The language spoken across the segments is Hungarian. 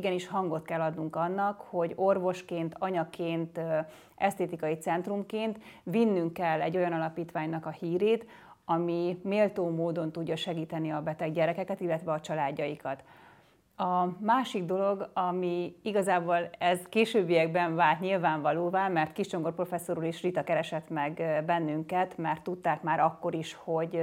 igenis hangot kell adnunk annak, hogy orvosként, anyaként, esztétikai centrumként vinnünk kell egy olyan alapítványnak a hírét, ami méltó módon tudja segíteni a beteg gyerekeket, illetve a családjaikat. A másik dolog, ami igazából ez későbbiekben vált nyilvánvalóvá, mert Kiscsongor professzor úr Rita keresett meg bennünket, mert tudták már akkor is, hogy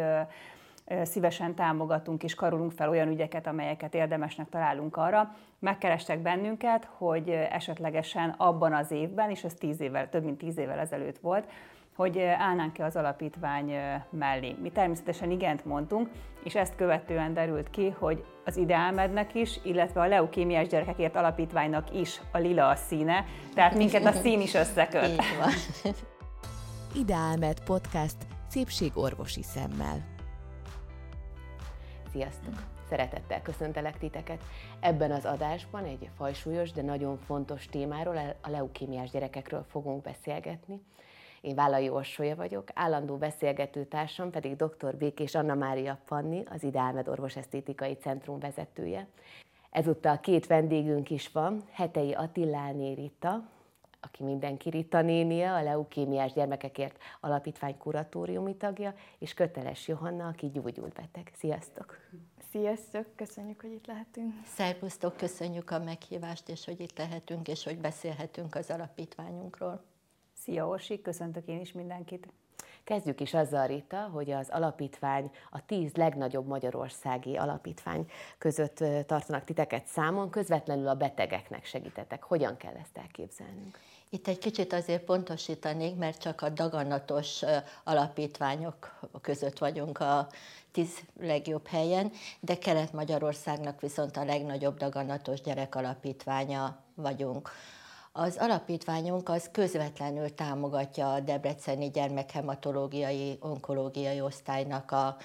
szívesen támogatunk és karolunk fel olyan ügyeket, amelyeket érdemesnek találunk arra. Megkerestek bennünket, hogy esetlegesen abban az évben, és ez tíz évvel, több mint tíz évvel ezelőtt volt, hogy állnánk-e az alapítvány mellé. Mi természetesen igent mondtunk, és ezt követően derült ki, hogy az Ideálmednek is, illetve a leukémiás gyerekekért alapítványnak is a lila a színe, tehát minket a szín is összeköt. Így van. Ideálmed podcast szépségorvosi szemmel. Sziasztok! Szeretettel köszöntelek titeket. Ebben az adásban egy fajsúlyos, de nagyon fontos témáról, a leukémiás gyerekekről fogunk beszélgetni. Én Vállai Orsolya vagyok, állandó beszélgető társam pedig dr. Békés Anna Mária Panni, az Ideálmed Orvosesztétikai Centrum vezetője. Ezúttal két vendégünk is van, Hetei Attiláné Rita, aki mindenki Rita nénia, a leukémiás gyermekekért alapítvány kuratóriumi tagja, és Köteles Johanna, aki gyógyult beteg. Sziasztok! Sziasztok, köszönjük, hogy itt lehetünk. Szervusztok, köszönjük a meghívást, és hogy itt lehetünk, és hogy beszélhetünk az alapítványunkról. Szia Orsi, köszöntök én is mindenkit. Kezdjük is azzal, Rita, hogy az alapítvány a tíz legnagyobb magyarországi alapítvány között tartanak titeket számon, közvetlenül a betegeknek segítetek. Hogyan kell ezt elképzelnünk? Itt egy kicsit azért pontosítanék, mert csak a daganatos alapítványok között vagyunk a tíz legjobb helyen, de Kelet-Magyarországnak viszont a legnagyobb daganatos gyerekalapítványa vagyunk. Az alapítványunk az közvetlenül támogatja a Debreceni Gyermekhematológiai Onkológiai Osztálynak a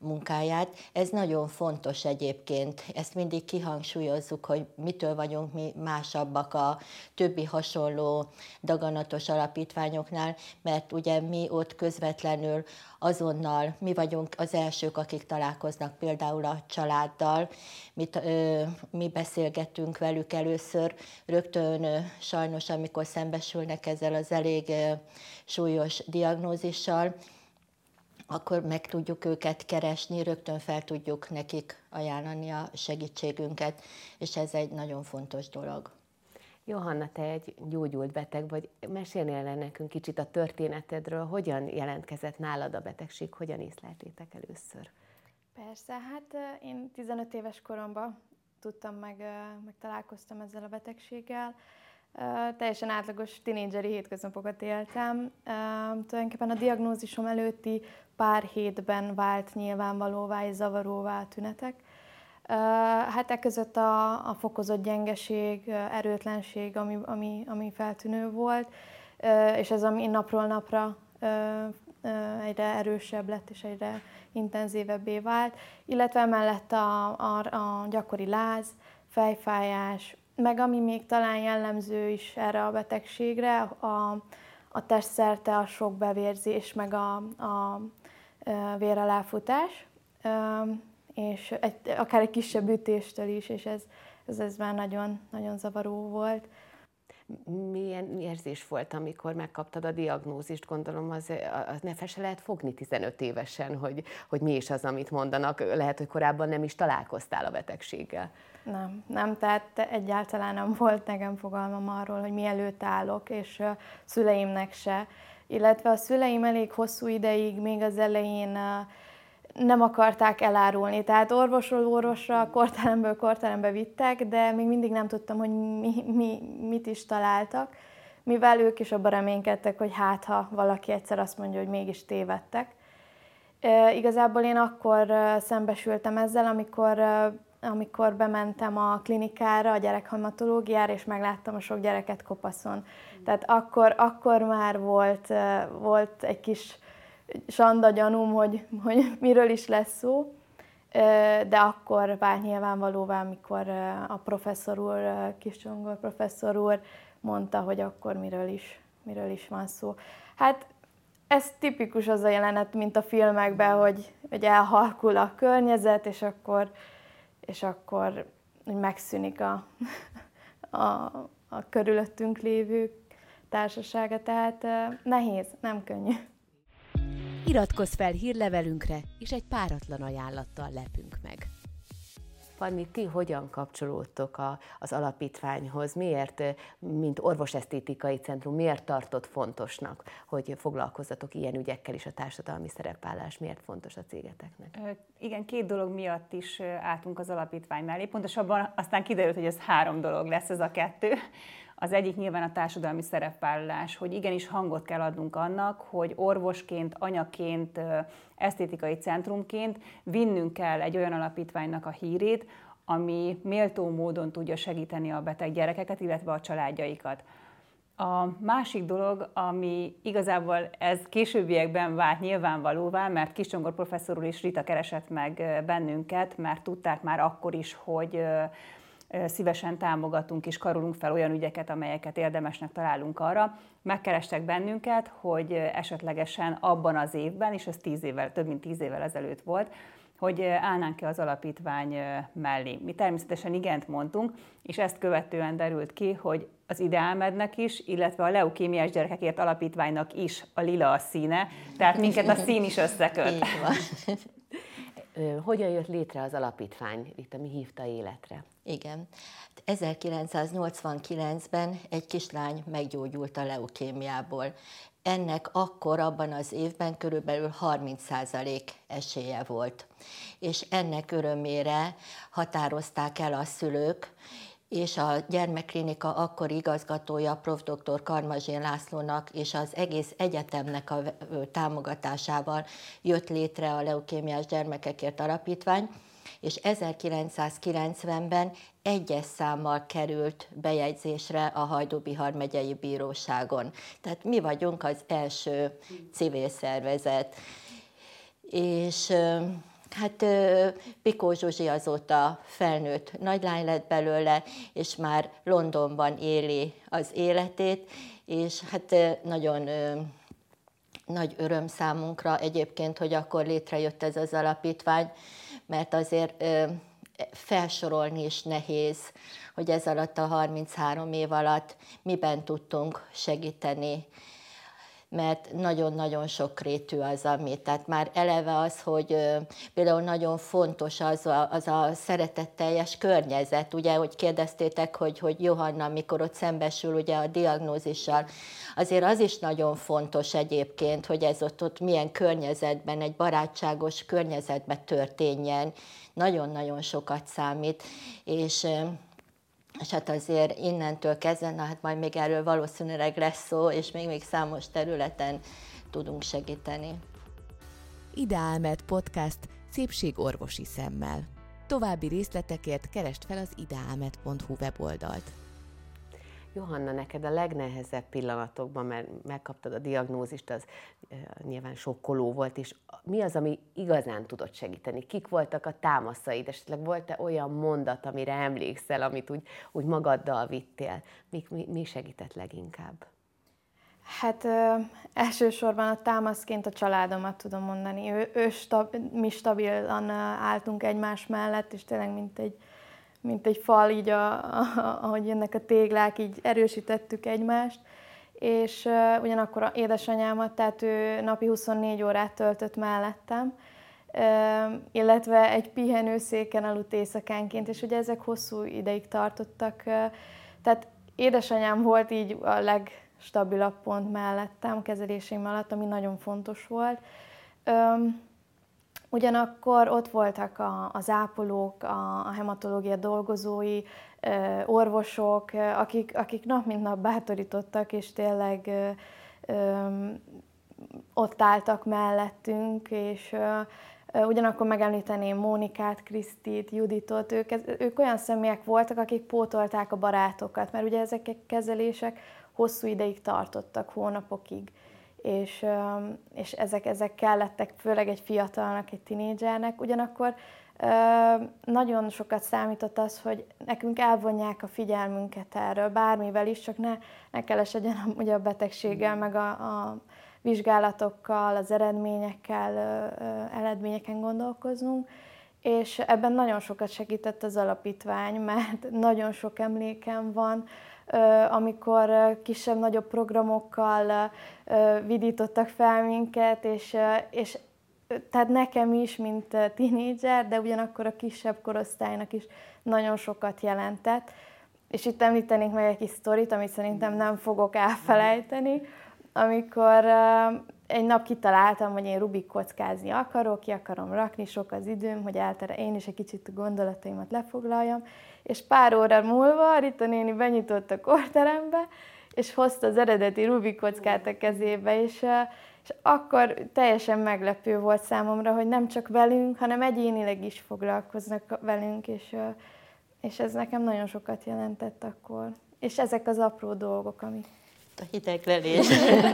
munkáját. Ez nagyon fontos egyébként, ezt mindig kihangsúlyozzuk, hogy mitől vagyunk mi másabbak a többi hasonló daganatos alapítványoknál, mert ugye mi ott közvetlenül azonnal mi vagyunk az elsők, akik találkoznak például a családdal, mi, ö, mi beszélgetünk velük először, rögtön ö, sajnos, amikor szembesülnek ezzel az elég ö, súlyos diagnózissal, akkor meg tudjuk őket keresni, rögtön fel tudjuk nekik ajánlani a segítségünket, és ez egy nagyon fontos dolog. Johanna, te egy gyógyult beteg vagy. Mesélnél le nekünk kicsit a történetedről, hogyan jelentkezett nálad a betegség, hogyan észleltétek először? Persze, hát én 15 éves koromban tudtam meg, meg találkoztam ezzel a betegséggel. Teljesen átlagos tinédzseri hétköznapokat éltem. Tulajdonképpen a diagnózisom előtti pár hétben vált nyilvánvalóvá és zavaróvá a tünetek. Hát e között a, a fokozott gyengeség, erőtlenség, ami, ami, ami feltűnő volt, és ez ami napról napra egyre erősebb lett és egyre intenzívebbé vált, illetve emellett a, a, a gyakori láz, fejfájás, meg ami még talán jellemző is erre a betegségre, a, a testszerte a sok bevérzés, meg a, a véreláfutás, és egy, akár egy kisebb ütéstől is, és ez, ez, ez már nagyon, nagyon zavaró volt. Milyen érzés volt, amikor megkaptad a diagnózist? Gondolom, az, az ne se lehet fogni 15 évesen, hogy, hogy mi is az, amit mondanak. Lehet, hogy korábban nem is találkoztál a betegséggel. Nem, nem, tehát egyáltalán nem volt nekem fogalmam arról, hogy mielőtt állok, és szüleimnek se. Illetve a szüleim elég hosszú ideig, még az elején nem akarták elárulni. Tehát orvosról orvosra, korteremből korterembe vittek, de még mindig nem tudtam, hogy mi, mi, mit is találtak, mivel ők is abban reménykedtek, hogy hát ha valaki egyszer azt mondja, hogy mégis tévedtek. Igazából én akkor szembesültem ezzel, amikor amikor bementem a klinikára, a gyerekhematológiára, és megláttam a sok gyereket kopaszon. Tehát akkor, akkor már volt, volt egy kis sanda gyanúm, hogy, hogy miről is lesz szó, de akkor vált nyilvánvalóvá, amikor a professzor úr, Kiscsongor professzor úr mondta, hogy akkor miről is, miről is van szó. Hát ez tipikus az a jelenet, mint a filmekben, hogy, hogy elhalkul a környezet, és akkor és akkor megszűnik a, a, a körülöttünk lévő társasága, tehát nehéz, nem könnyű. Iratkozz fel hírlevelünkre, és egy páratlan ajánlattal lepünk meg. Fanni, ti hogyan kapcsolódtok a, az alapítványhoz? Miért, mint orvosesztétikai centrum, miért tartott fontosnak, hogy foglalkozzatok ilyen ügyekkel is a társadalmi szerepvállás? Miért fontos a cégeteknek? Igen, két dolog miatt is álltunk az alapítvány mellé. Pontosabban aztán kiderült, hogy ez három dolog lesz ez a kettő. Az egyik nyilván a társadalmi szerepvállalás, hogy igenis hangot kell adnunk annak, hogy orvosként, anyaként, esztétikai centrumként vinnünk kell egy olyan alapítványnak a hírét, ami méltó módon tudja segíteni a beteg gyerekeket, illetve a családjaikat. A másik dolog, ami igazából ez későbbiekben vált nyilvánvalóvá, mert Kiscsongor professzor úr és Rita keresett meg bennünket, mert tudták már akkor is, hogy szívesen támogatunk és karolunk fel olyan ügyeket, amelyeket érdemesnek találunk arra. Megkerestek bennünket, hogy esetlegesen abban az évben, és ez tíz évvel, több mint tíz évvel ezelőtt volt, hogy állnánk-e az alapítvány mellé. Mi természetesen igent mondtunk, és ezt követően derült ki, hogy az Ideálmednek is, illetve a leukémiás gyerekekért alapítványnak is a lila a színe, tehát minket a szín is összeköt. Így van. Hogyan jött létre az alapítvány, itt ami hívta életre? Igen. 1989-ben egy kislány meggyógyult a leukémiából. Ennek akkor, abban az évben körülbelül 30% esélye volt. És ennek örömére határozták el a szülők, és a gyermekklinika akkori igazgatója, prof. dr. Karmazsén Lászlónak és az egész egyetemnek a támogatásával jött létre a leukémiás gyermekekért alapítvány, és 1990-ben egyes számmal került bejegyzésre a Hajdú-Bihar megyei bíróságon. Tehát mi vagyunk az első civil szervezet. És Hát Pikó Zsuzsi azóta felnőtt nagylány lett belőle, és már Londonban éli az életét, és hát nagyon nagy öröm számunkra egyébként, hogy akkor létrejött ez az alapítvány, mert azért felsorolni is nehéz, hogy ez alatt a 33 év alatt miben tudtunk segíteni mert nagyon-nagyon sokrétű az, ami. Tehát már eleve az, hogy például nagyon fontos az a, az a szeretetteljes környezet, ugye, hogy kérdeztétek, hogy, hogy Johanna, mikor ott szembesül ugye a diagnózissal, azért az is nagyon fontos egyébként, hogy ez ott, ott milyen környezetben, egy barátságos környezetben történjen, nagyon-nagyon sokat számít, és és hát azért innentől kezdve, na hát majd még erről valószínűleg lesz szó, és még, még számos területen tudunk segíteni. Ideálmed podcast szépségorvosi szemmel. További részletekért keresd fel az ideálmed.hu weboldalt. Johanna, neked a legnehezebb pillanatokban, mert megkaptad a diagnózist, az nyilván sokkoló volt, és mi az, ami igazán tudott segíteni? Kik voltak a támaszaid? Esetleg volt-e olyan mondat, amire emlékszel, amit úgy, úgy magaddal vittél? Mi, mi, mi segített leginkább? Hát ö, elsősorban a támaszként a családomat tudom mondani. Ő, ő stab, mi stabilan álltunk egymás mellett, és tényleg mint egy, mint egy fal, így a, a, ahogy jönnek a téglák, így erősítettük egymást. És uh, ugyanakkor a édesanyámat, tehát ő napi 24 órát töltött mellettem, uh, illetve egy pihenőszéken aludt éjszakánként, és ugye ezek hosszú ideig tartottak. Uh, tehát édesanyám volt így a legstabilabb pont mellettem kezelésém alatt, ami nagyon fontos volt. Um, Ugyanakkor ott voltak a, az ápolók, a, a hematológia dolgozói, orvosok, akik, akik nap mint nap bátorítottak, és tényleg ott álltak mellettünk, és ugyanakkor megemlíteném Mónikát, Krisztit, Juditot, ők, ők olyan személyek voltak, akik pótolták a barátokat, mert ugye ezek a kezelések hosszú ideig tartottak, hónapokig és, és ezek, ezek kellettek, főleg egy fiatalnak, egy tinédzsernek. Ugyanakkor nagyon sokat számított az, hogy nekünk elvonják a figyelmünket erről, bármivel is, csak ne, ne keresedjen ugye a betegséggel, meg a, a vizsgálatokkal, az eredményekkel, eredményeken gondolkoznunk. és ebben nagyon sokat segített az alapítvány, mert nagyon sok emlékem van, amikor kisebb-nagyobb programokkal vidítottak fel minket, és, és tehát nekem is, mint tínédzser, de ugyanakkor a kisebb korosztálynak is nagyon sokat jelentett. És itt említenék meg egy kis sztorit, amit szerintem nem fogok elfelejteni, amikor egy nap kitaláltam, hogy én Rubik kockázni akarok, ki akarom rakni, sok az időm, hogy eltere, én is egy kicsit a gondolataimat lefoglaljam, és pár óra múlva Rita néni benyitott a korterembe, és hozta az eredeti Rubik kockát a kezébe, és, és akkor teljesen meglepő volt számomra, hogy nem csak velünk, hanem egyénileg is foglalkoznak velünk, és, és ez nekem nagyon sokat jelentett akkor. És ezek az apró dolgok, amik a hideglelés.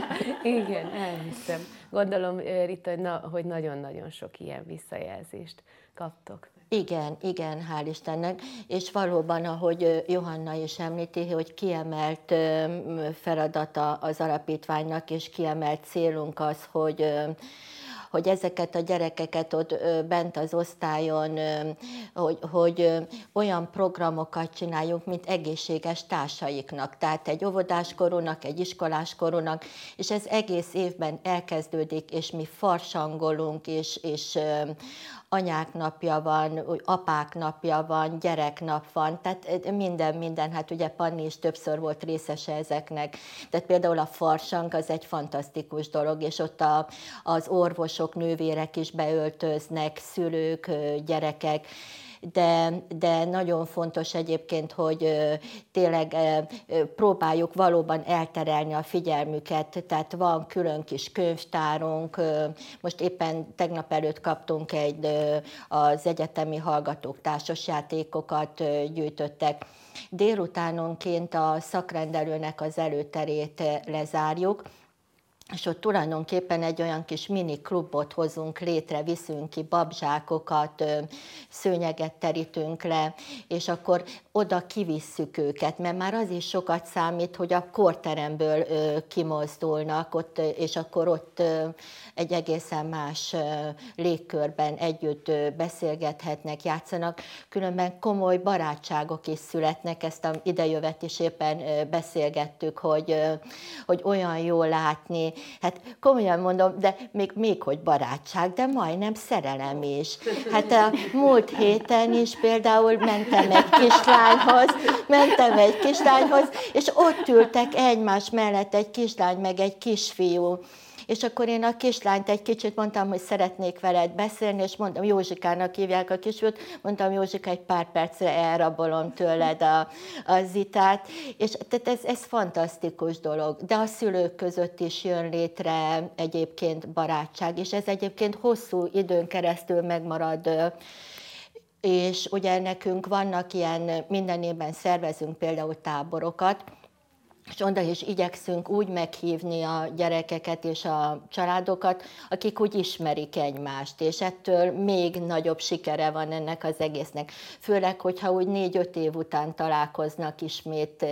Igen, elhiszem. Gondolom, Rita, hogy nagyon-nagyon sok ilyen visszajelzést kaptok. Igen, igen, hál' Istennek. És valóban, ahogy Johanna is említi, hogy kiemelt feladata az alapítványnak, és kiemelt célunk az, hogy hogy ezeket a gyerekeket ott bent az osztályon, hogy, hogy olyan programokat csináljuk, mint egészséges társaiknak. Tehát egy óvodáskorúnak, egy iskoláskorúnak, és ez egész évben elkezdődik, és mi farsangolunk, és, és anyák napja van, apák napja van, gyereknap van, tehát minden, minden, hát ugye Panni is többször volt részese ezeknek. Tehát például a farsang az egy fantasztikus dolog, és ott a, az orvosok, nővérek is beöltöznek, szülők, gyerekek, de, de nagyon fontos egyébként, hogy tényleg próbáljuk valóban elterelni a figyelmüket, tehát van külön kis könyvtárunk, most éppen tegnap előtt kaptunk egy, az egyetemi hallgatók társasjátékokat gyűjtöttek, Délutánonként a szakrendelőnek az előterét lezárjuk, és ott tulajdonképpen egy olyan kis mini klubot hozunk létre, viszünk ki babzsákokat, szőnyeget terítünk le, és akkor oda kivisszük őket, mert már az is sokat számít, hogy a korteremből kimozdulnak, ott, és akkor ott egy egészen más légkörben együtt beszélgethetnek, játszanak, különben komoly barátságok is születnek, ezt a idejövet is éppen beszélgettük, hogy, hogy olyan jól látni, hát komolyan mondom, de még, még hogy barátság, de majdnem szerelem is. Hát a múlt héten is például mentem egy kislányhoz, mentem egy kislányhoz, és ott ültek egymás mellett egy kislány meg egy kisfiú, és akkor én a kislányt egy kicsit mondtam, hogy szeretnék veled beszélni, és mondtam, Józsikának hívják a kisfiút, mondtam, Józsika, egy pár percre elrabolom tőled a, a zitát, és tehát ez, ez fantasztikus dolog, de a szülők között is jön létre egyébként barátság, és ez egyébként hosszú időn keresztül megmarad és ugye nekünk vannak ilyen, minden évben szervezünk például táborokat, és oda is igyekszünk úgy meghívni a gyerekeket és a családokat, akik úgy ismerik egymást, és ettől még nagyobb sikere van ennek az egésznek. Főleg, hogyha úgy négy-öt év után találkoznak ismét,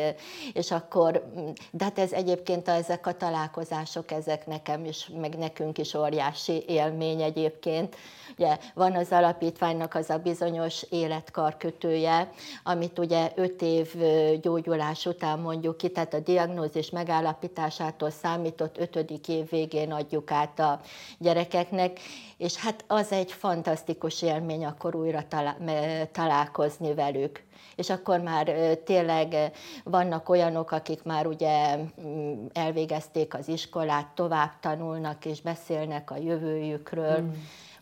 és akkor, de hát ez egyébként ezek a találkozások, ezek nekem is, meg nekünk is óriási élmény egyébként. Ugye van az alapítványnak az a bizonyos életkarkötője, amit ugye öt év gyógyulás után mondjuk ki, tehát a diagnózis megállapításától számított ötödik év végén adjuk át a gyerekeknek, és hát az egy fantasztikus élmény akkor újra találkozni velük és akkor már tényleg vannak olyanok, akik már ugye mm, elvégezték az iskolát, tovább tanulnak és beszélnek a jövőjükről. Mm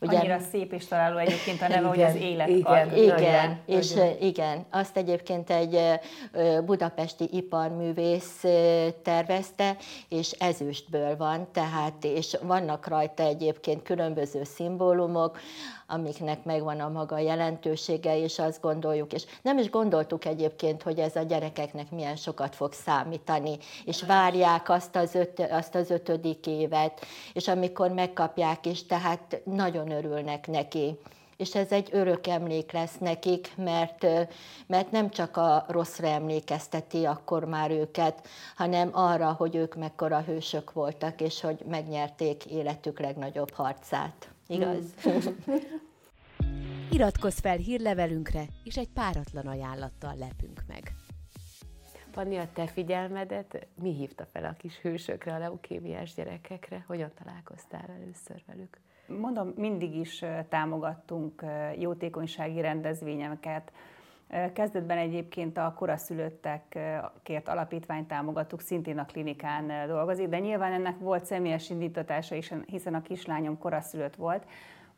Ugye, Annyira szép és találó egyébként a neve, hogy az életkar. Igen, igen, igen, és nagyon. igen, azt egyébként egy budapesti iparművész tervezte, és ezüstből van, tehát, és vannak rajta egyébként különböző szimbólumok, amiknek megvan a maga jelentősége, és azt gondoljuk, és nem is gondoltuk egyébként, hogy ez a gyerekeknek milyen sokat fog számítani, és várják azt az, öt, azt az ötödik évet, és amikor megkapják is, tehát nagyon örülnek neki és ez egy örök emlék lesz nekik, mert, mert nem csak a rosszra emlékezteti akkor már őket, hanem arra, hogy ők mekkora hősök voltak, és hogy megnyerték életük legnagyobb harcát. Igaz? Iratkozz fel hírlevelünkre, és egy páratlan ajánlattal lepünk meg. Panni, a te figyelmedet mi hívta fel a kis hősökre, a leukémiás gyerekekre? Hogyan találkoztál először velük? Mondom, mindig is támogattunk jótékonysági rendezvényeket. Kezdetben egyébként a koraszülöttekért alapítványt támogattuk, szintén a klinikán dolgozik, de nyilván ennek volt személyes indítatása is, hiszen a kislányom koraszülött volt.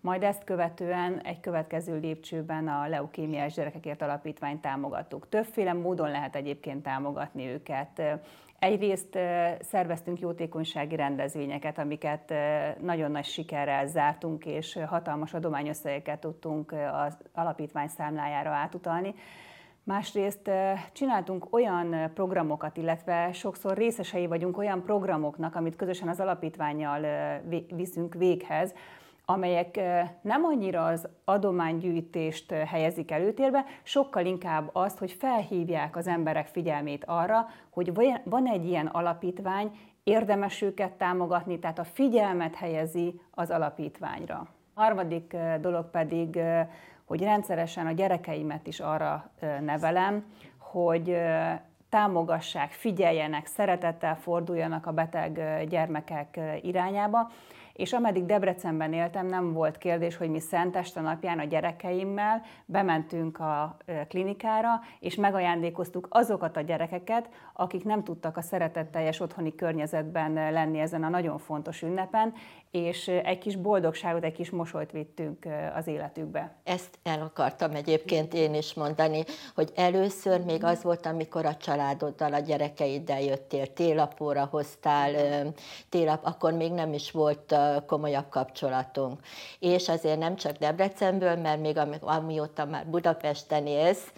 Majd ezt követően egy következő lépcsőben a leukémiás gyerekekért alapítványt támogattuk. Többféle módon lehet egyébként támogatni őket. Egyrészt szerveztünk jótékonysági rendezvényeket, amiket nagyon nagy sikerrel zártunk, és hatalmas adományösszegeket tudtunk az alapítvány számlájára átutalni. Másrészt csináltunk olyan programokat, illetve sokszor részesei vagyunk olyan programoknak, amit közösen az alapítványjal viszünk véghez, amelyek nem annyira az adománygyűjtést helyezik előtérbe, sokkal inkább azt, hogy felhívják az emberek figyelmét arra, hogy van egy ilyen alapítvány, érdemes őket támogatni, tehát a figyelmet helyezi az alapítványra. A harmadik dolog pedig, hogy rendszeresen a gyerekeimet is arra nevelem, hogy támogassák, figyeljenek, szeretettel forduljanak a beteg gyermekek irányába, és ameddig Debrecenben éltem, nem volt kérdés, hogy mi Szenteste napján a gyerekeimmel bementünk a klinikára, és megajándékoztuk azokat a gyerekeket, akik nem tudtak a szeretetteljes otthoni környezetben lenni ezen a nagyon fontos ünnepen, és egy kis boldogságot, egy kis mosolyt vittünk az életükbe. Ezt el akartam egyébként én is mondani, hogy először még az volt, amikor a családoddal, a gyerekeiddel jöttél, télapóra hoztál, télap, akkor még nem is volt komolyabb kapcsolatunk. És azért nem csak Debrecenből, mert még amióta már Budapesten élsz,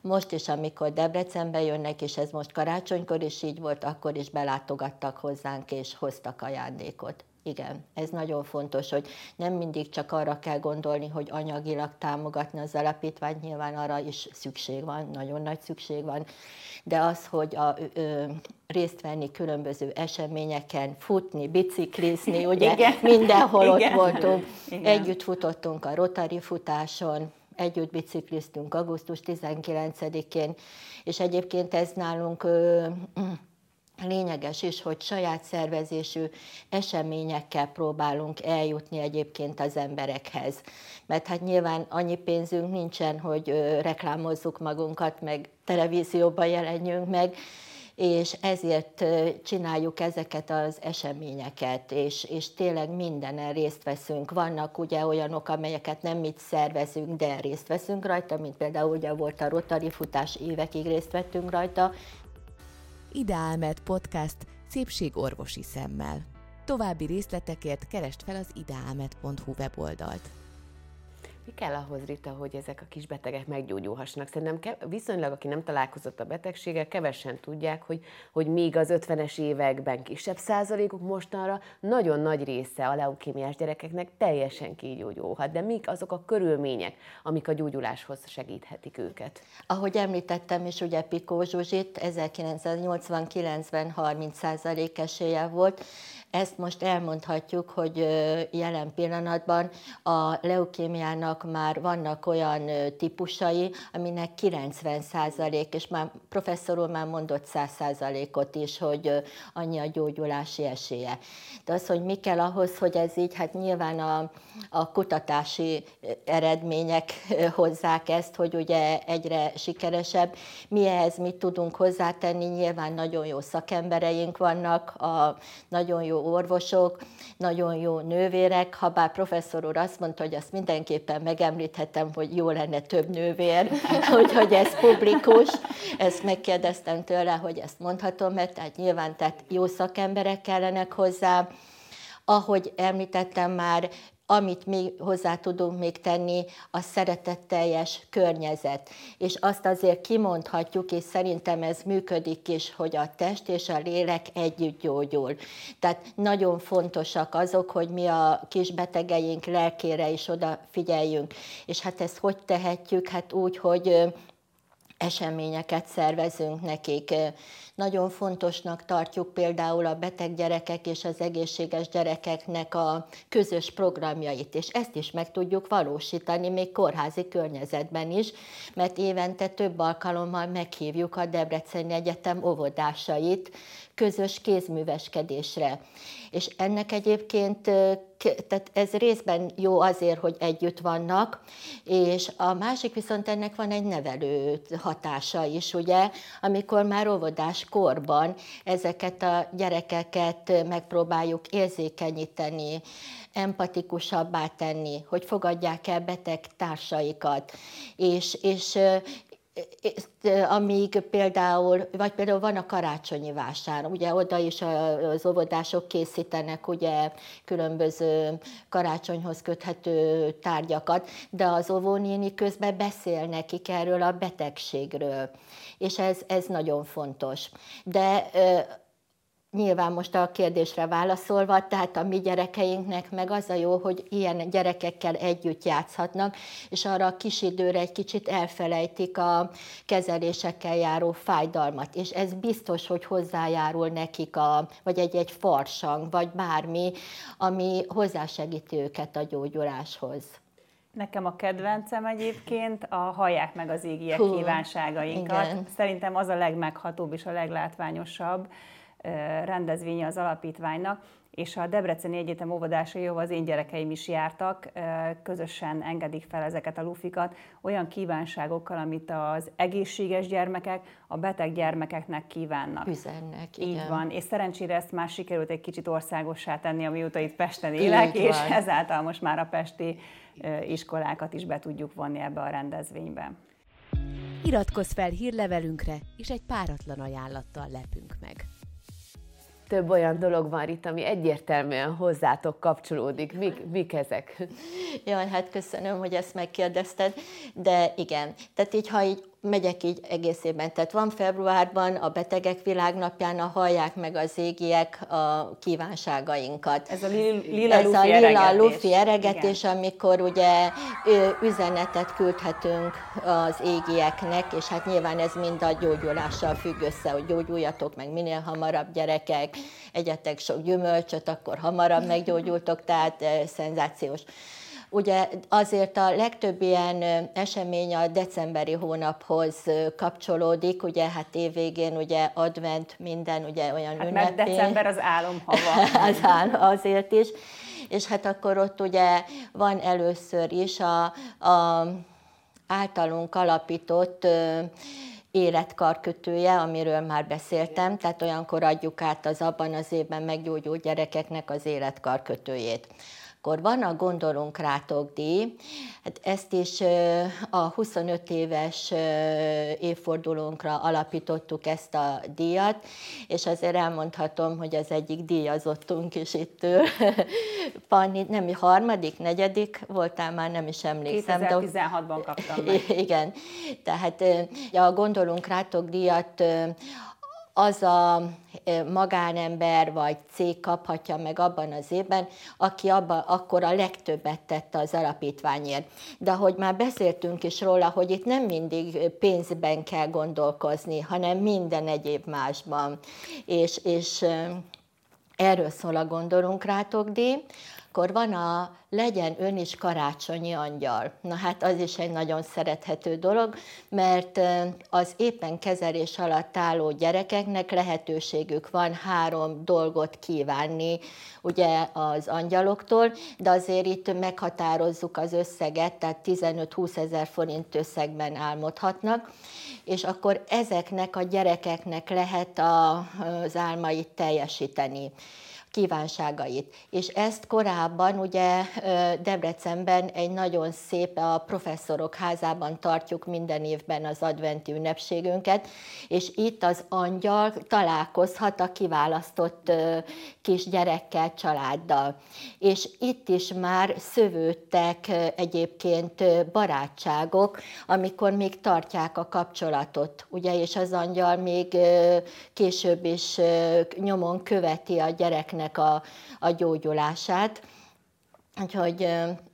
most is, amikor Debrecenbe jönnek, és ez most karácsonykor is így volt, akkor is belátogattak hozzánk, és hoztak ajándékot. Igen, ez nagyon fontos, hogy nem mindig csak arra kell gondolni, hogy anyagilag támogatni az alapítványt, nyilván arra is szükség van, nagyon nagy szükség van, de az, hogy a, ö, részt venni különböző eseményeken, futni, biciklizni, ugye Igen. mindenhol Igen. ott voltunk, Igen. együtt futottunk a Rotary futáson, együtt bicikliztünk augusztus 19-én, és egyébként ez nálunk ö, lényeges is, hogy saját szervezésű eseményekkel próbálunk eljutni egyébként az emberekhez. Mert hát nyilván annyi pénzünk nincsen, hogy reklámozzuk magunkat, meg televízióban jelenjünk meg, és ezért csináljuk ezeket az eseményeket, és, és tényleg mindenen részt veszünk. Vannak ugye olyanok, amelyeket nem mit szervezünk, de részt veszünk rajta, mint például ugye volt a Rotary futás, évekig részt vettünk rajta, Ideálmed Podcast szépségorvosi szemmel. További részletekért kerest fel az ideálmed.hu weboldalt. Mi kell ahhoz, Rita, hogy ezek a kis betegek meggyógyulhassanak? Szerintem viszonylag, aki nem találkozott a betegséggel, kevesen tudják, hogy, hogy még az 50-es években kisebb százalékuk mostanra nagyon nagy része a leukémiás gyerekeknek teljesen kigyógyulhat. De mik azok a körülmények, amik a gyógyuláshoz segíthetik őket? Ahogy említettem is, ugye Pikó Zsuzsit 1989-ben 30 százalék esélye volt, ezt most elmondhatjuk, hogy jelen pillanatban a leukémiának már vannak olyan típusai, aminek 90 százalék, és már professzor úr már mondott 100 százalékot is, hogy annyi a gyógyulási esélye. De az, hogy mi kell ahhoz, hogy ez így, hát nyilván a, a kutatási eredmények hozzák ezt, hogy ugye egyre sikeresebb. Mi ehhez mit tudunk hozzátenni? Nyilván nagyon jó szakembereink vannak, a nagyon jó orvosok, nagyon jó nővérek, ha bár professzor úr azt mondta, hogy azt mindenképpen megemlíthetem, hogy jó lenne több nővér, hogy, hogy ez publikus. Ezt megkérdeztem tőle, hogy ezt mondhatom, mert tehát nyilván tehát jó szakemberek kellenek hozzá. Ahogy említettem már, amit mi hozzá tudunk még tenni, a szeretetteljes környezet. És azt azért kimondhatjuk, és szerintem ez működik is, hogy a test és a lélek együtt gyógyul. Tehát nagyon fontosak azok, hogy mi a kis betegeink lelkére is odafigyeljünk. És hát ezt hogy tehetjük? Hát úgy, hogy eseményeket szervezünk nekik. Nagyon fontosnak tartjuk például a beteg gyerekek és az egészséges gyerekeknek a közös programjait, és ezt is meg tudjuk valósítani még kórházi környezetben is, mert évente több alkalommal meghívjuk a Debreceni Egyetem óvodásait közös kézműveskedésre. És ennek egyébként tehát ez részben jó azért, hogy együtt vannak, és a másik viszont ennek van egy nevelő hatása is, ugye, amikor már óvodás korban ezeket a gyerekeket megpróbáljuk érzékenyíteni, empatikusabbá tenni, hogy fogadják el beteg társaikat, és, és amíg például, vagy például van a karácsonyi vásár, ugye oda is az óvodások készítenek ugye különböző karácsonyhoz köthető tárgyakat, de az óvónéni közben beszél nekik erről a betegségről, és ez, ez nagyon fontos. De Nyilván most a kérdésre válaszolva, tehát a mi gyerekeinknek meg az a jó, hogy ilyen gyerekekkel együtt játszhatnak, és arra a kis időre egy kicsit elfelejtik a kezelésekkel járó fájdalmat, és ez biztos, hogy hozzájárul nekik, a, vagy egy-egy farsang, vagy bármi, ami hozzásegíti őket a gyógyuláshoz. Nekem a kedvencem egyébként a hallják meg az égiek Hú, kívánságainkat. Igen. Szerintem az a legmeghatóbb és a leglátványosabb rendezvénye az alapítványnak, és a Debreceni Egyetem óvodásai, ahol az én gyerekeim is jártak, közösen engedik fel ezeket a lufikat olyan kívánságokkal, amit az egészséges gyermekek a beteg gyermekeknek kívánnak. Üzennek, igen. Így van, és szerencsére ezt már sikerült egy kicsit országossá tenni, amióta itt Pesten élek, és ezáltal most már a pesti iskolákat is be tudjuk vonni ebbe a rendezvénybe. Iratkozz fel hírlevelünkre, és egy páratlan ajánlattal lepünk meg több olyan dolog van itt, ami egyértelműen hozzátok kapcsolódik. Mik, mik ezek? Jaj, hát köszönöm, hogy ezt megkérdezted, de igen. Tehát így, ha így megyek így egész évben. Tehát van februárban a betegek világnapján, a hallják meg az égiek a kívánságainkat. Ez a lila Ez a lila lufi eregetés, Igen. amikor ugye üzenetet küldhetünk az égieknek, és hát nyilván ez mind a gyógyulással függ össze, hogy gyógyuljatok meg minél hamarabb gyerekek, egyetek sok gyümölcsöt, akkor hamarabb meggyógyultok, tehát szenzációs. Ugye azért a legtöbb ilyen esemény a decemberi hónaphoz kapcsolódik, ugye hát évvégén ugye advent, minden ugye olyan hát ünnepé. mert december az álomhava. az álom, azért is. És hát akkor ott ugye van először is a, a általunk alapított életkarkötője, amiről már beszéltem, tehát olyankor adjuk át az abban az évben meggyógyult gyerekeknek az életkarkötőjét. Akkor van a Gondolunk Rátok díj, hát ezt is a 25 éves évfordulónkra alapítottuk ezt a díjat, és azért elmondhatom, hogy az egyik díjazottunk is itt ül. Panni, nem harmadik, negyedik voltál már, nem is emlékszem. 2016-ban kaptam meg. Igen, tehát a Gondolunk Rátok díjat az a magánember vagy cég kaphatja meg abban az évben, aki abba, akkor a legtöbbet tette az alapítványért. De ahogy már beszéltünk is róla, hogy itt nem mindig pénzben kell gondolkozni, hanem minden egyéb másban. És, és erről szól a Gondolunk Rátok díj. Akkor van a legyen ön is karácsonyi angyal. Na hát az is egy nagyon szerethető dolog, mert az éppen kezelés alatt álló gyerekeknek lehetőségük van három dolgot kívánni ugye az angyaloktól, de azért itt meghatározzuk az összeget, tehát 15-20 ezer forint összegben álmodhatnak, és akkor ezeknek a gyerekeknek lehet az álmait teljesíteni kívánságait. És ezt korábban ugye Debrecenben egy nagyon szép, a professzorok házában tartjuk minden évben az adventi ünnepségünket, és itt az angyal találkozhat a kiválasztott kis gyerekkel, családdal. És itt is már szövődtek egyébként barátságok, amikor még tartják a kapcsolatot, ugye, és az angyal még később is nyomon követi a gyereknek a, a gyógyulását. Úgyhogy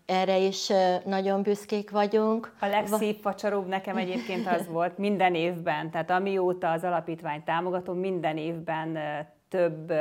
erre is nagyon büszkék vagyunk. A legszívfacsaróbb nekem egyébként az volt minden évben, tehát amióta az alapítvány támogatom, minden évben több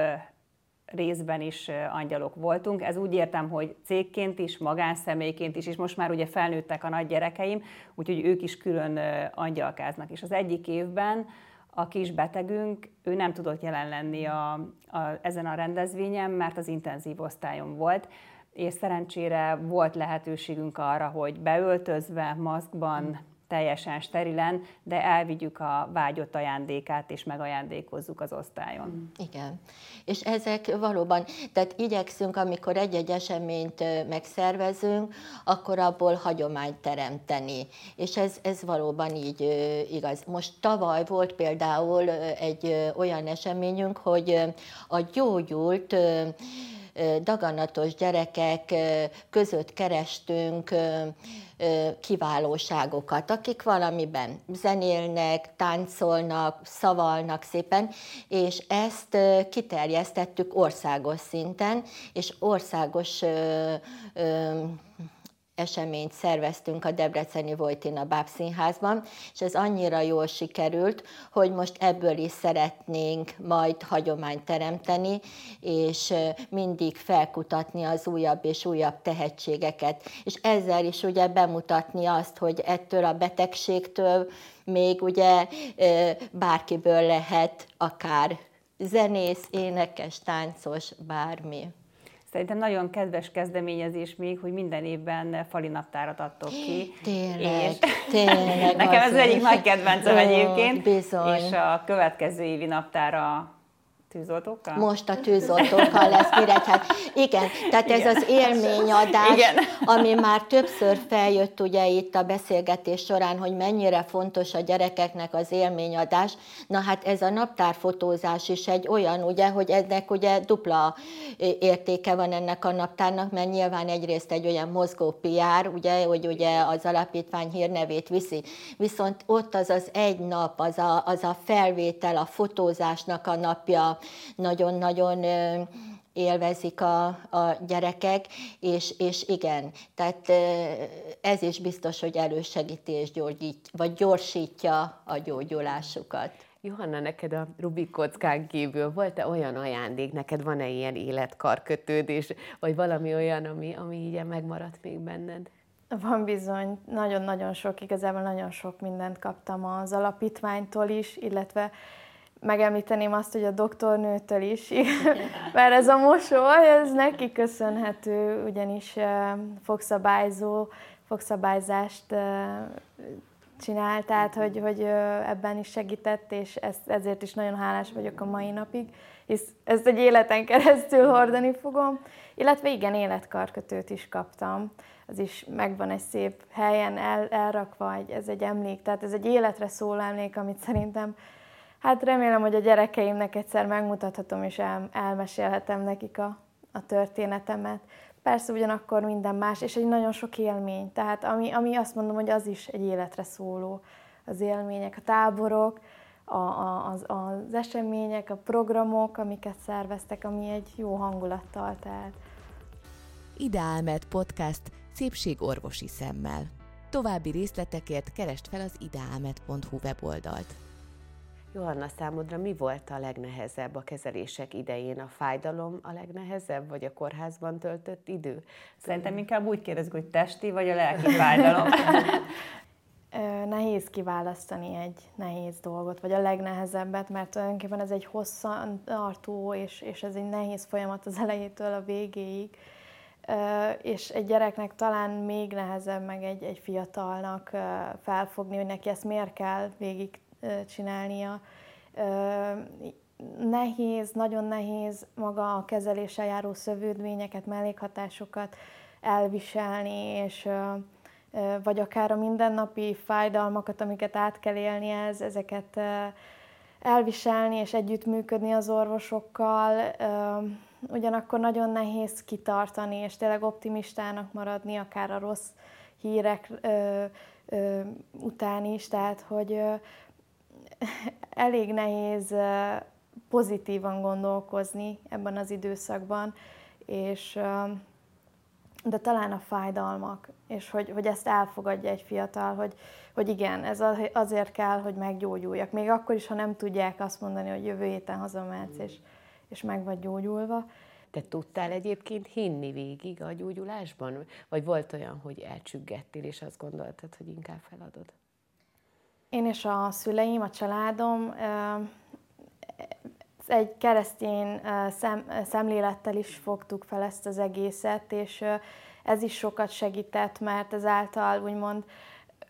részben is angyalok voltunk. Ez úgy értem, hogy cégként is, magánszemélyként is, és most már ugye felnőttek a nagy gyerekeim, úgyhogy ők is külön angyalkáznak. És az egyik évben a kis betegünk, ő nem tudott jelen lenni a, a, ezen a rendezvényen, mert az intenzív osztályon volt, és szerencsére volt lehetőségünk arra, hogy beöltözve, maszkban, teljesen sterilen, de elvigyük a vágyott ajándékát, és megajándékozzuk az osztályon. Igen. És ezek valóban, tehát igyekszünk, amikor egy-egy eseményt megszervezünk, akkor abból hagyományt teremteni. És ez, ez valóban így igaz. Most tavaly volt például egy olyan eseményünk, hogy a gyógyult daganatos gyerekek között kerestünk kiválóságokat, akik valamiben zenélnek, táncolnak, szavalnak szépen, és ezt kiterjesztettük országos szinten, és országos eseményt szerveztünk a Debreceni Vojtina Bábszínházban, és ez annyira jól sikerült, hogy most ebből is szeretnénk majd hagyományt teremteni, és mindig felkutatni az újabb és újabb tehetségeket, és ezzel is ugye bemutatni azt, hogy ettől a betegségtől még ugye bárkiből lehet akár zenész, énekes, táncos, bármi. Szerintem nagyon kedves kezdeményezés még, hogy minden évben fali naptárat adtok ki. Tényleg, és tényleg. Nekem ez az egyik nagy kedvencem egyébként. Bizony. És a következő évi naptára tűzoltókkal? Most a tűzoltókkal lesz Hát Igen, tehát Igen. ez az élményadás, Igen. ami már többször feljött ugye itt a beszélgetés során, hogy mennyire fontos a gyerekeknek az élményadás. Na hát ez a naptárfotózás is egy olyan, ugye, hogy ennek ugye dupla értéke van ennek a naptárnak, mert nyilván egyrészt egy olyan mozgó PR, ugye, hogy ugye az alapítvány hírnevét viszi, viszont ott az az egy nap, az a, az a felvétel, a fotózásnak a napja, nagyon-nagyon élvezik a, a gyerekek, és, és igen, tehát ez is biztos, hogy elősegíti és gyógyít, vagy gyorsítja a gyógyulásukat. Johanna, neked a Rubik kockán kívül volt-e olyan ajándék, neked van-e ilyen életkarkötődés, vagy valami olyan, ami, ami így megmaradt még benned? Van bizony, nagyon-nagyon sok, igazából nagyon sok mindent kaptam az alapítványtól is, illetve megemlíteném azt, hogy a doktornőtől is, mert ez a mosoly, ez neki köszönhető, ugyanis fogszabályzó, fogszabályzást csinál, tehát hogy, hogy ebben is segített, és ezért is nagyon hálás vagyok a mai napig, hisz ezt egy életen keresztül hordani fogom, illetve igen, életkarkötőt is kaptam, az is megvan egy szép helyen el, elrakva, ez egy emlék, tehát ez egy életre szóló emlék, amit szerintem Hát remélem, hogy a gyerekeimnek egyszer megmutathatom, és el, elmesélhetem nekik a, a történetemet. Persze ugyanakkor minden más, és egy nagyon sok élmény. Tehát ami, ami azt mondom, hogy az is egy életre szóló. Az élmények, a táborok, a, a, az, az események, a programok, amiket szerveztek, ami egy jó hangulattal telt. Ideálmed podcast szépségorvosi szemmel. További részletekért kerest fel az ideálmed.hu weboldalt. Johanna, számodra mi volt a legnehezebb a kezelések idején? A fájdalom a legnehezebb, vagy a kórházban töltött idő? Szerintem inkább úgy kérdezik, hogy testi vagy a lelki fájdalom. nehéz kiválasztani egy nehéz dolgot, vagy a legnehezebbet, mert tulajdonképpen ez egy hosszan tartó, és, és ez egy nehéz folyamat az elejétől a végéig. És egy gyereknek talán még nehezebb, meg egy, egy fiatalnak felfogni, hogy neki ezt miért kell végig csinálnia. Nehéz, nagyon nehéz maga a kezeléssel járó szövődményeket, mellékhatásokat elviselni, és vagy akár a mindennapi fájdalmakat, amiket át kell élni, ez, ezeket elviselni és együttműködni az orvosokkal. Ugyanakkor nagyon nehéz kitartani, és tényleg optimistának maradni, akár a rossz hírek után is, tehát hogy elég nehéz pozitívan gondolkozni ebben az időszakban, és de talán a fájdalmak, és hogy, hogy ezt elfogadja egy fiatal, hogy, hogy igen, ez azért kell, hogy meggyógyuljak. Még akkor is, ha nem tudják azt mondani, hogy jövő héten hazamehetsz, és, és meg vagy gyógyulva. Te tudtál egyébként hinni végig a gyógyulásban? Vagy volt olyan, hogy elcsüggettél, és azt gondoltad, hogy inkább feladod? Én és a szüleim, a családom egy keresztény szem, szemlélettel is fogtuk fel ezt az egészet, és ez is sokat segített, mert ezáltal úgymond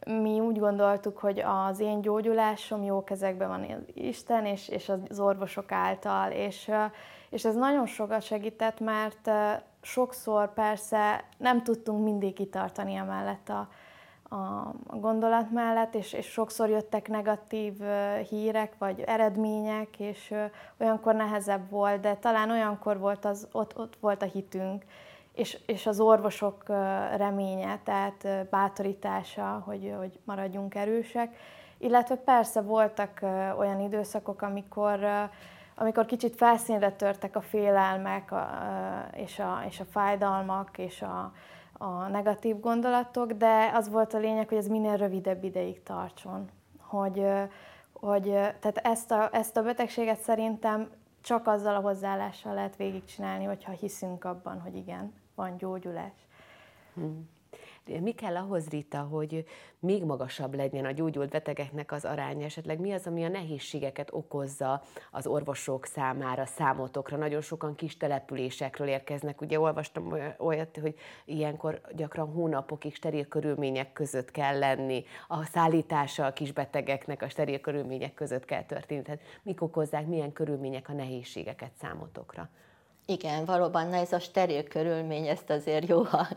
mi úgy gondoltuk, hogy az én gyógyulásom jó kezekben van Isten és, és az orvosok által, és, és ez nagyon sokat segített, mert sokszor persze nem tudtunk mindig kitartani emellett a, a gondolat mellett, és, és sokszor jöttek negatív hírek, vagy eredmények, és olyankor nehezebb volt, de talán olyankor volt az, ott, ott volt a hitünk, és, és az orvosok reménye, tehát bátorítása, hogy, hogy maradjunk erősek. Illetve persze voltak olyan időszakok, amikor, amikor kicsit felszínre törtek a félelmek, és a, és a fájdalmak, és a, a negatív gondolatok, de az volt a lényeg, hogy ez minél rövidebb ideig tartson. Hogy, hogy tehát ezt a, ezt a betegséget szerintem csak azzal a hozzáállással lehet végigcsinálni, hogyha hiszünk abban, hogy igen, van gyógyulás. Hmm. Mi kell ahhoz, Rita, hogy még magasabb legyen a gyógyult betegeknek az aránya? Esetleg mi az, ami a nehézségeket okozza az orvosok számára, számotokra? Nagyon sokan kis településekről érkeznek. Ugye olvastam olyat, hogy ilyenkor gyakran hónapokig steril körülmények között kell lenni. A szállítása a kisbetegeknek a steril körülmények között kell történni. Tehát mik okozzák, milyen körülmények a nehézségeket számotokra? Igen, valóban ez a steril körülmény, ezt azért jó, ha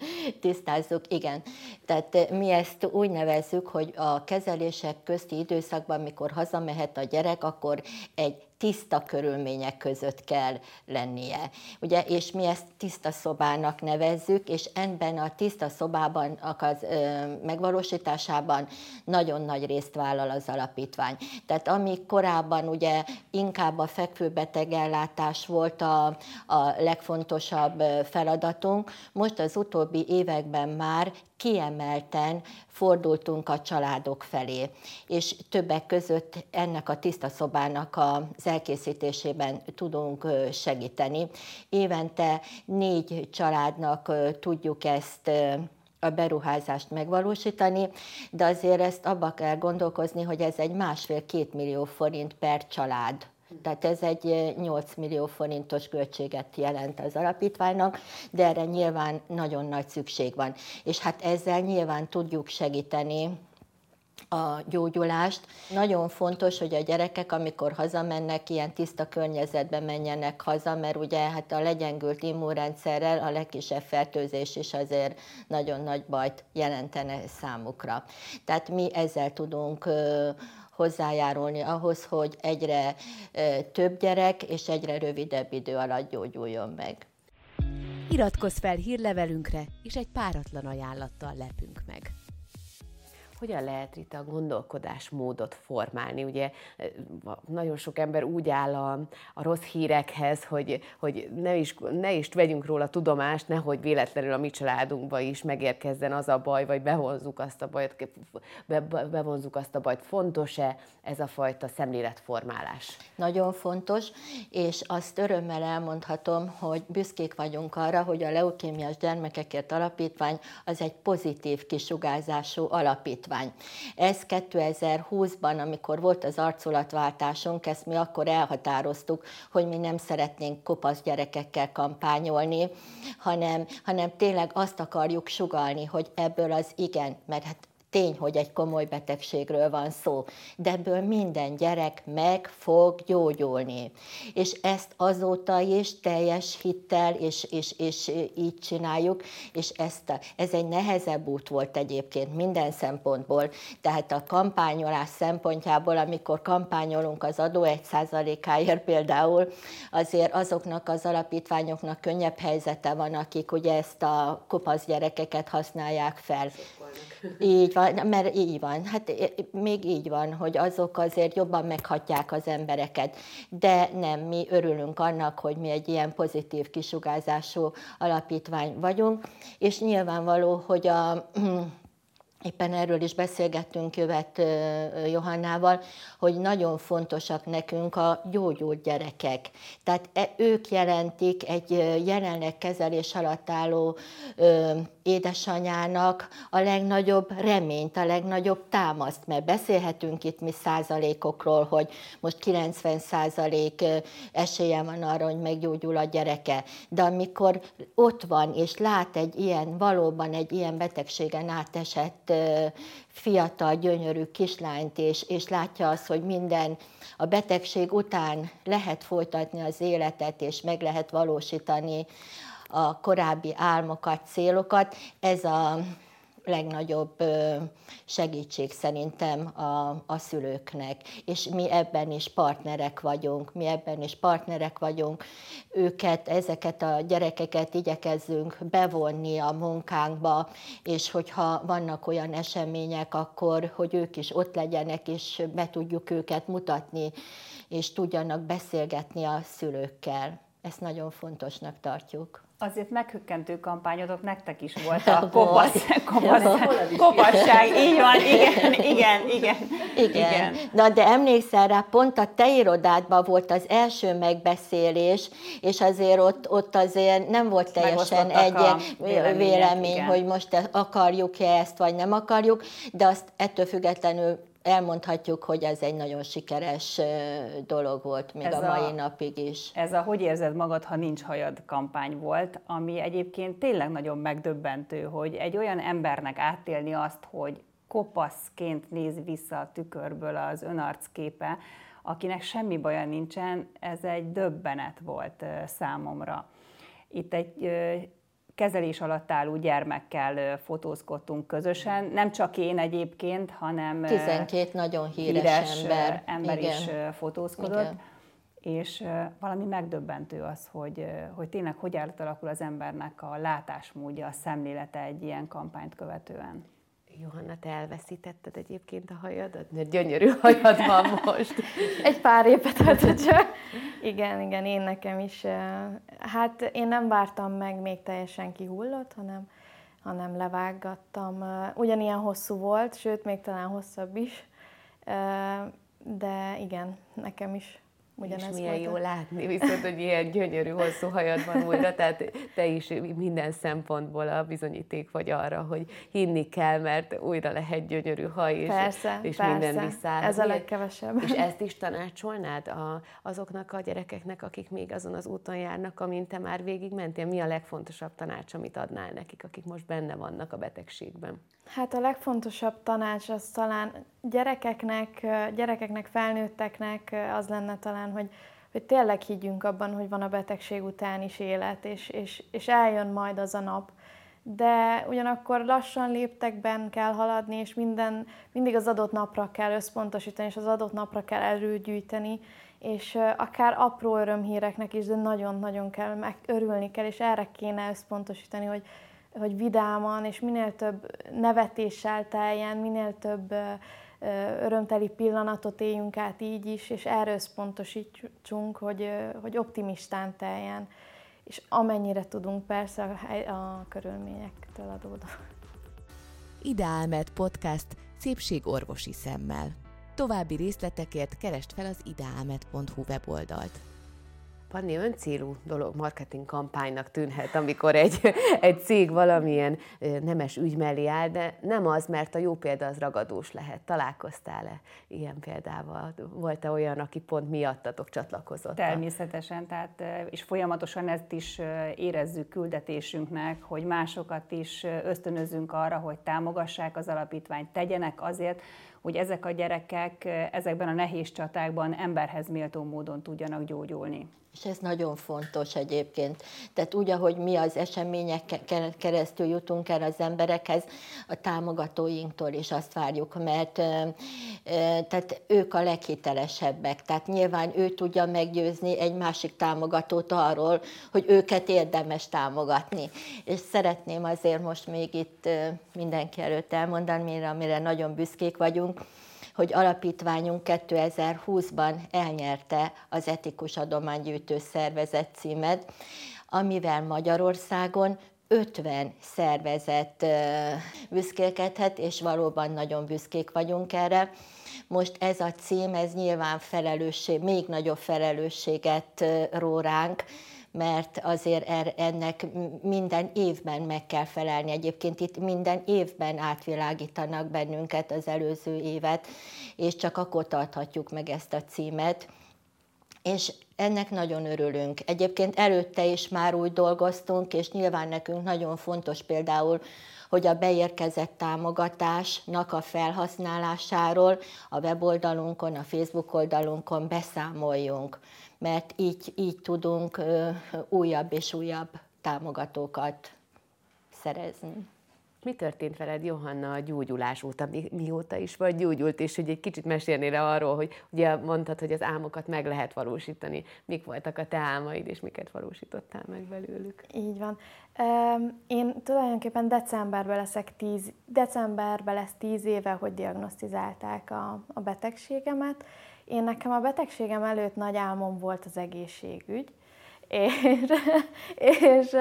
tisztázzuk. Igen, tehát eh, mi ezt úgy nevezzük, hogy a kezelések közti időszakban, mikor hazamehet a gyerek, akkor egy tiszta körülmények között kell lennie. Ugye, és mi ezt tiszta szobának nevezzük, és ebben a tiszta szobában az ö, megvalósításában nagyon nagy részt vállal az alapítvány. Tehát ami korábban ugye inkább a fekvőbetegellátás volt a, a legfontosabb feladatunk, most az utóbbi években már kiemelten fordultunk a családok felé, és többek között ennek a tiszta szobának az elkészítésében tudunk segíteni. Évente négy családnak tudjuk ezt a beruházást megvalósítani, de azért ezt abba kell gondolkozni, hogy ez egy másfél-két millió forint per család tehát ez egy 8 millió forintos költséget jelent az alapítványnak, de erre nyilván nagyon nagy szükség van. És hát ezzel nyilván tudjuk segíteni a gyógyulást. Nagyon fontos, hogy a gyerekek, amikor hazamennek, ilyen tiszta környezetbe menjenek haza, mert ugye hát a legyengült immunrendszerrel a legkisebb fertőzés is azért nagyon nagy bajt jelentene számukra. Tehát mi ezzel tudunk hozzájárulni ahhoz, hogy egyre több gyerek és egyre rövidebb idő alatt gyógyuljon meg. Iratkozz fel hírlevelünkre, és egy páratlan ajánlattal lepünk meg hogyan lehet itt a gondolkodásmódot formálni? Ugye nagyon sok ember úgy áll a, a rossz hírekhez, hogy, hogy ne, is, ne is vegyünk róla tudomást, nehogy véletlenül a mi családunkba is megérkezzen az a baj, vagy bevonzuk azt a bajt, be, bevonzuk azt a bajt. Fontos-e ez a fajta szemléletformálás? Nagyon fontos, és azt örömmel elmondhatom, hogy büszkék vagyunk arra, hogy a Leukémiás Gyermekekért Alapítvány az egy pozitív kisugárzású alapítvány alapítvány. Ez 2020-ban, amikor volt az arculatváltásunk, ezt mi akkor elhatároztuk, hogy mi nem szeretnénk kopasz gyerekekkel kampányolni, hanem, hanem tényleg azt akarjuk sugalni, hogy ebből az igen, mert hát Tény, hogy egy komoly betegségről van szó, de ebből minden gyerek meg fog gyógyulni. És ezt azóta is teljes hittel, és, és, és így csináljuk, és ezt a, ez egy nehezebb út volt egyébként minden szempontból. Tehát a kampányolás szempontjából, amikor kampányolunk az adó egy százalékáért például, azért azoknak az alapítványoknak könnyebb helyzete van, akik ugye ezt a kopasz gyerekeket használják fel. Sokkal Így van, mert így van. Hát még így van, hogy azok azért jobban meghatják az embereket. De nem, mi örülünk annak, hogy mi egy ilyen pozitív kisugázású alapítvány vagyunk, és nyilvánvaló, hogy a Éppen erről is beszélgettünk Jövet Johannával, hogy nagyon fontosak nekünk a gyógyult gyerekek. Tehát e, ők jelentik egy jelenleg kezelés alatt álló édesanyának a legnagyobb reményt, a legnagyobb támaszt, mert beszélhetünk itt mi százalékokról, hogy most 90 százalék esélye van arra, hogy meggyógyul a gyereke, de amikor ott van és lát egy ilyen, valóban egy ilyen betegségen átesett fiatal, gyönyörű kislányt, és, és látja azt, hogy minden a betegség után lehet folytatni az életet, és meg lehet valósítani a korábbi álmokat, célokat. Ez a legnagyobb segítség szerintem a, a szülőknek. És mi ebben is partnerek vagyunk, mi ebben is partnerek vagyunk. Őket, ezeket a gyerekeket igyekezzünk bevonni a munkánkba, és hogyha vannak olyan események, akkor, hogy ők is ott legyenek, és be tudjuk őket mutatni, és tudjanak beszélgetni a szülőkkel. Ezt nagyon fontosnak tartjuk. Azért meghökkentő kampányotok nektek is volt a kopasz, kopasz, kopasság. Így van, igen, igen, igen. Igen. igen. Na, de emlékszel rá, pont a te irodádban volt az első megbeszélés, és azért ott, ott azért nem volt teljesen egy vélemény, hogy most akarjuk-e ezt, vagy nem akarjuk, de azt ettől függetlenül elmondhatjuk, hogy ez egy nagyon sikeres dolog volt még ez a mai a, napig is. Ez a Hogy érzed magad, ha nincs hajad kampány volt, ami egyébként tényleg nagyon megdöbbentő, hogy egy olyan embernek átélni azt, hogy kopaszként néz vissza a tükörből az önarcképe, akinek semmi baja nincsen, ez egy döbbenet volt számomra. Itt egy kezelés alatt álló gyermekkel fotózkodtunk közösen. Nem csak én egyébként, hanem 12 nagyon híres, híres ember, ember Igen. is fotózkodott. Igen. És valami megdöbbentő az, hogy, hogy tényleg hogy alakul az embernek a látásmódja, a szemlélete egy ilyen kampányt követően. Johanna, te elveszítetted egyébként a hajadat? Mert gyönyörű hajad van most. Egy pár évet csak. Igen, igen, én nekem is. Hát én nem vártam meg, még teljesen kihullott, hanem, hanem levágattam. Ugyanilyen hosszú volt, sőt, még talán hosszabb is. De igen, nekem is Ugyanez és milyen volt jó a... látni, viszont, hogy ilyen gyönyörű, hosszú hajad van újra, tehát te is minden szempontból a bizonyíték vagy arra, hogy hinni kell, mert újra lehet gyönyörű haj, és, persze, és persze. minden visszáll. Ez a legkevesebb. És ezt is tanácsolnád a, azoknak a gyerekeknek, akik még azon az úton járnak, amin te már végig mentél? Mi a legfontosabb tanács, amit adnál nekik, akik most benne vannak a betegségben? Hát a legfontosabb tanács az talán gyerekeknek, gyerekeknek, felnőtteknek az lenne talán, hogy, hogy tényleg higgyünk abban, hogy van a betegség után is élet, és, és, és eljön majd az a nap. De ugyanakkor lassan léptekben kell haladni, és minden, mindig az adott napra kell összpontosítani, és az adott napra kell erőgyűjteni, és akár apró örömhíreknek is, de nagyon-nagyon kell, meg örülni kell, és erre kéne összpontosítani, hogy, hogy vidáman és minél több nevetéssel teljen, minél több örömteli pillanatot éljünk át így is, és erre összpontosítsunk, hogy, hogy optimistán teljen, és amennyire tudunk persze a, a körülményektől adódóan. Ideálmed podcast szépségorvosi szemmel. További részletekért keresd fel az ideálmed.hu weboldalt. Panni öncélú dolog, marketing kampánynak tűnhet, amikor egy, egy cég valamilyen nemes ügy mellé áll, de nem az, mert a jó példa az ragadós lehet. Találkoztál-e ilyen példával? Volt-e olyan, aki pont miattatok csatlakozott? Természetesen, tehát, és folyamatosan ezt is érezzük küldetésünknek, hogy másokat is ösztönözünk arra, hogy támogassák az alapítványt, tegyenek azért, hogy ezek a gyerekek ezekben a nehéz csatákban emberhez méltó módon tudjanak gyógyulni. És ez nagyon fontos egyébként. Tehát úgy, ahogy mi az események keresztül jutunk el az emberekhez, a támogatóinktól is azt várjuk, mert tehát ők a leghitelesebbek. Tehát nyilván ő tudja meggyőzni egy másik támogatót arról, hogy őket érdemes támogatni. És szeretném azért most még itt mindenki előtt elmondani, amire nagyon büszkék vagyunk, hogy alapítványunk 2020-ban elnyerte az Etikus Adománygyűjtő Szervezet címet, amivel Magyarországon 50 szervezet büszkélkedhet, és valóban nagyon büszkék vagyunk erre. Most ez a cím, ez nyilván felelősség, még nagyobb felelősséget ró ránk, mert azért er, ennek minden évben meg kell felelni. Egyébként itt minden évben átvilágítanak bennünket az előző évet, és csak akkor tarthatjuk meg ezt a címet. És ennek nagyon örülünk. Egyébként előtte is már úgy dolgoztunk, és nyilván nekünk nagyon fontos például, hogy a beérkezett támogatásnak a felhasználásáról a weboldalunkon, a Facebook oldalunkon beszámoljunk mert így, így tudunk újabb és újabb támogatókat szerezni. Mi történt veled, Johanna, a gyógyulás óta, mi, mióta is vagy gyógyult, és hogy egy kicsit mesélnél arról, hogy ugye mondtad, hogy az álmokat meg lehet valósítani. Mik voltak a te álmaid, és miket valósítottál meg belőlük? Így van. Én tulajdonképpen decemberben leszek tíz, decemberben lesz tíz éve, hogy diagnosztizálták a, a betegségemet, én nekem a betegségem előtt nagy álmom volt az egészségügy, és, és,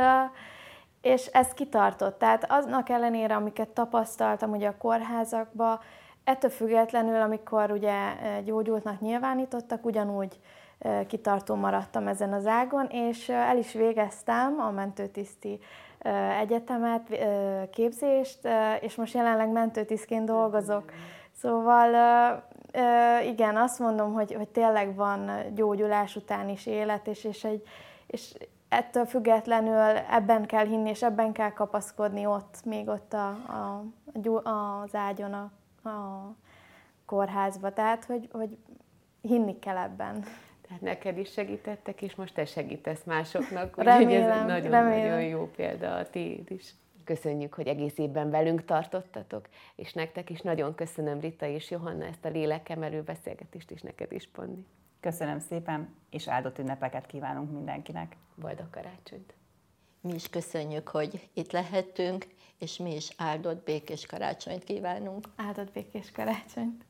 és ez kitartott. Tehát aznak ellenére, amiket tapasztaltam ugye a kórházakban, ettől függetlenül, amikor ugye gyógyultnak nyilvánítottak, ugyanúgy kitartó maradtam ezen az ágon, és el is végeztem a mentőtiszti egyetemet, képzést, és most jelenleg mentőtisztként dolgozok. Szóval igen, azt mondom, hogy, hogy tényleg van gyógyulás után is élet, és, és, egy, és ettől függetlenül ebben kell hinni, és ebben kell kapaszkodni ott, még ott a, a, a, az ágyon, a, a kórházba. Tehát, hogy, hogy hinni kell ebben. Tehát neked is segítettek, és most te segítesz másoknak. Úgyhogy ez nagyon-nagyon jó példa a tiéd is. Köszönjük, hogy egész évben velünk tartottatok, és nektek is nagyon köszönöm, Rita és Johanna, ezt a lélekemelő beszélgetést is neked is, Ponni. Köszönöm szépen, és áldott ünnepeket kívánunk mindenkinek. Boldog karácsonyt! Mi is köszönjük, hogy itt lehetünk, és mi is áldott békés karácsonyt kívánunk. Áldott békés karácsonyt!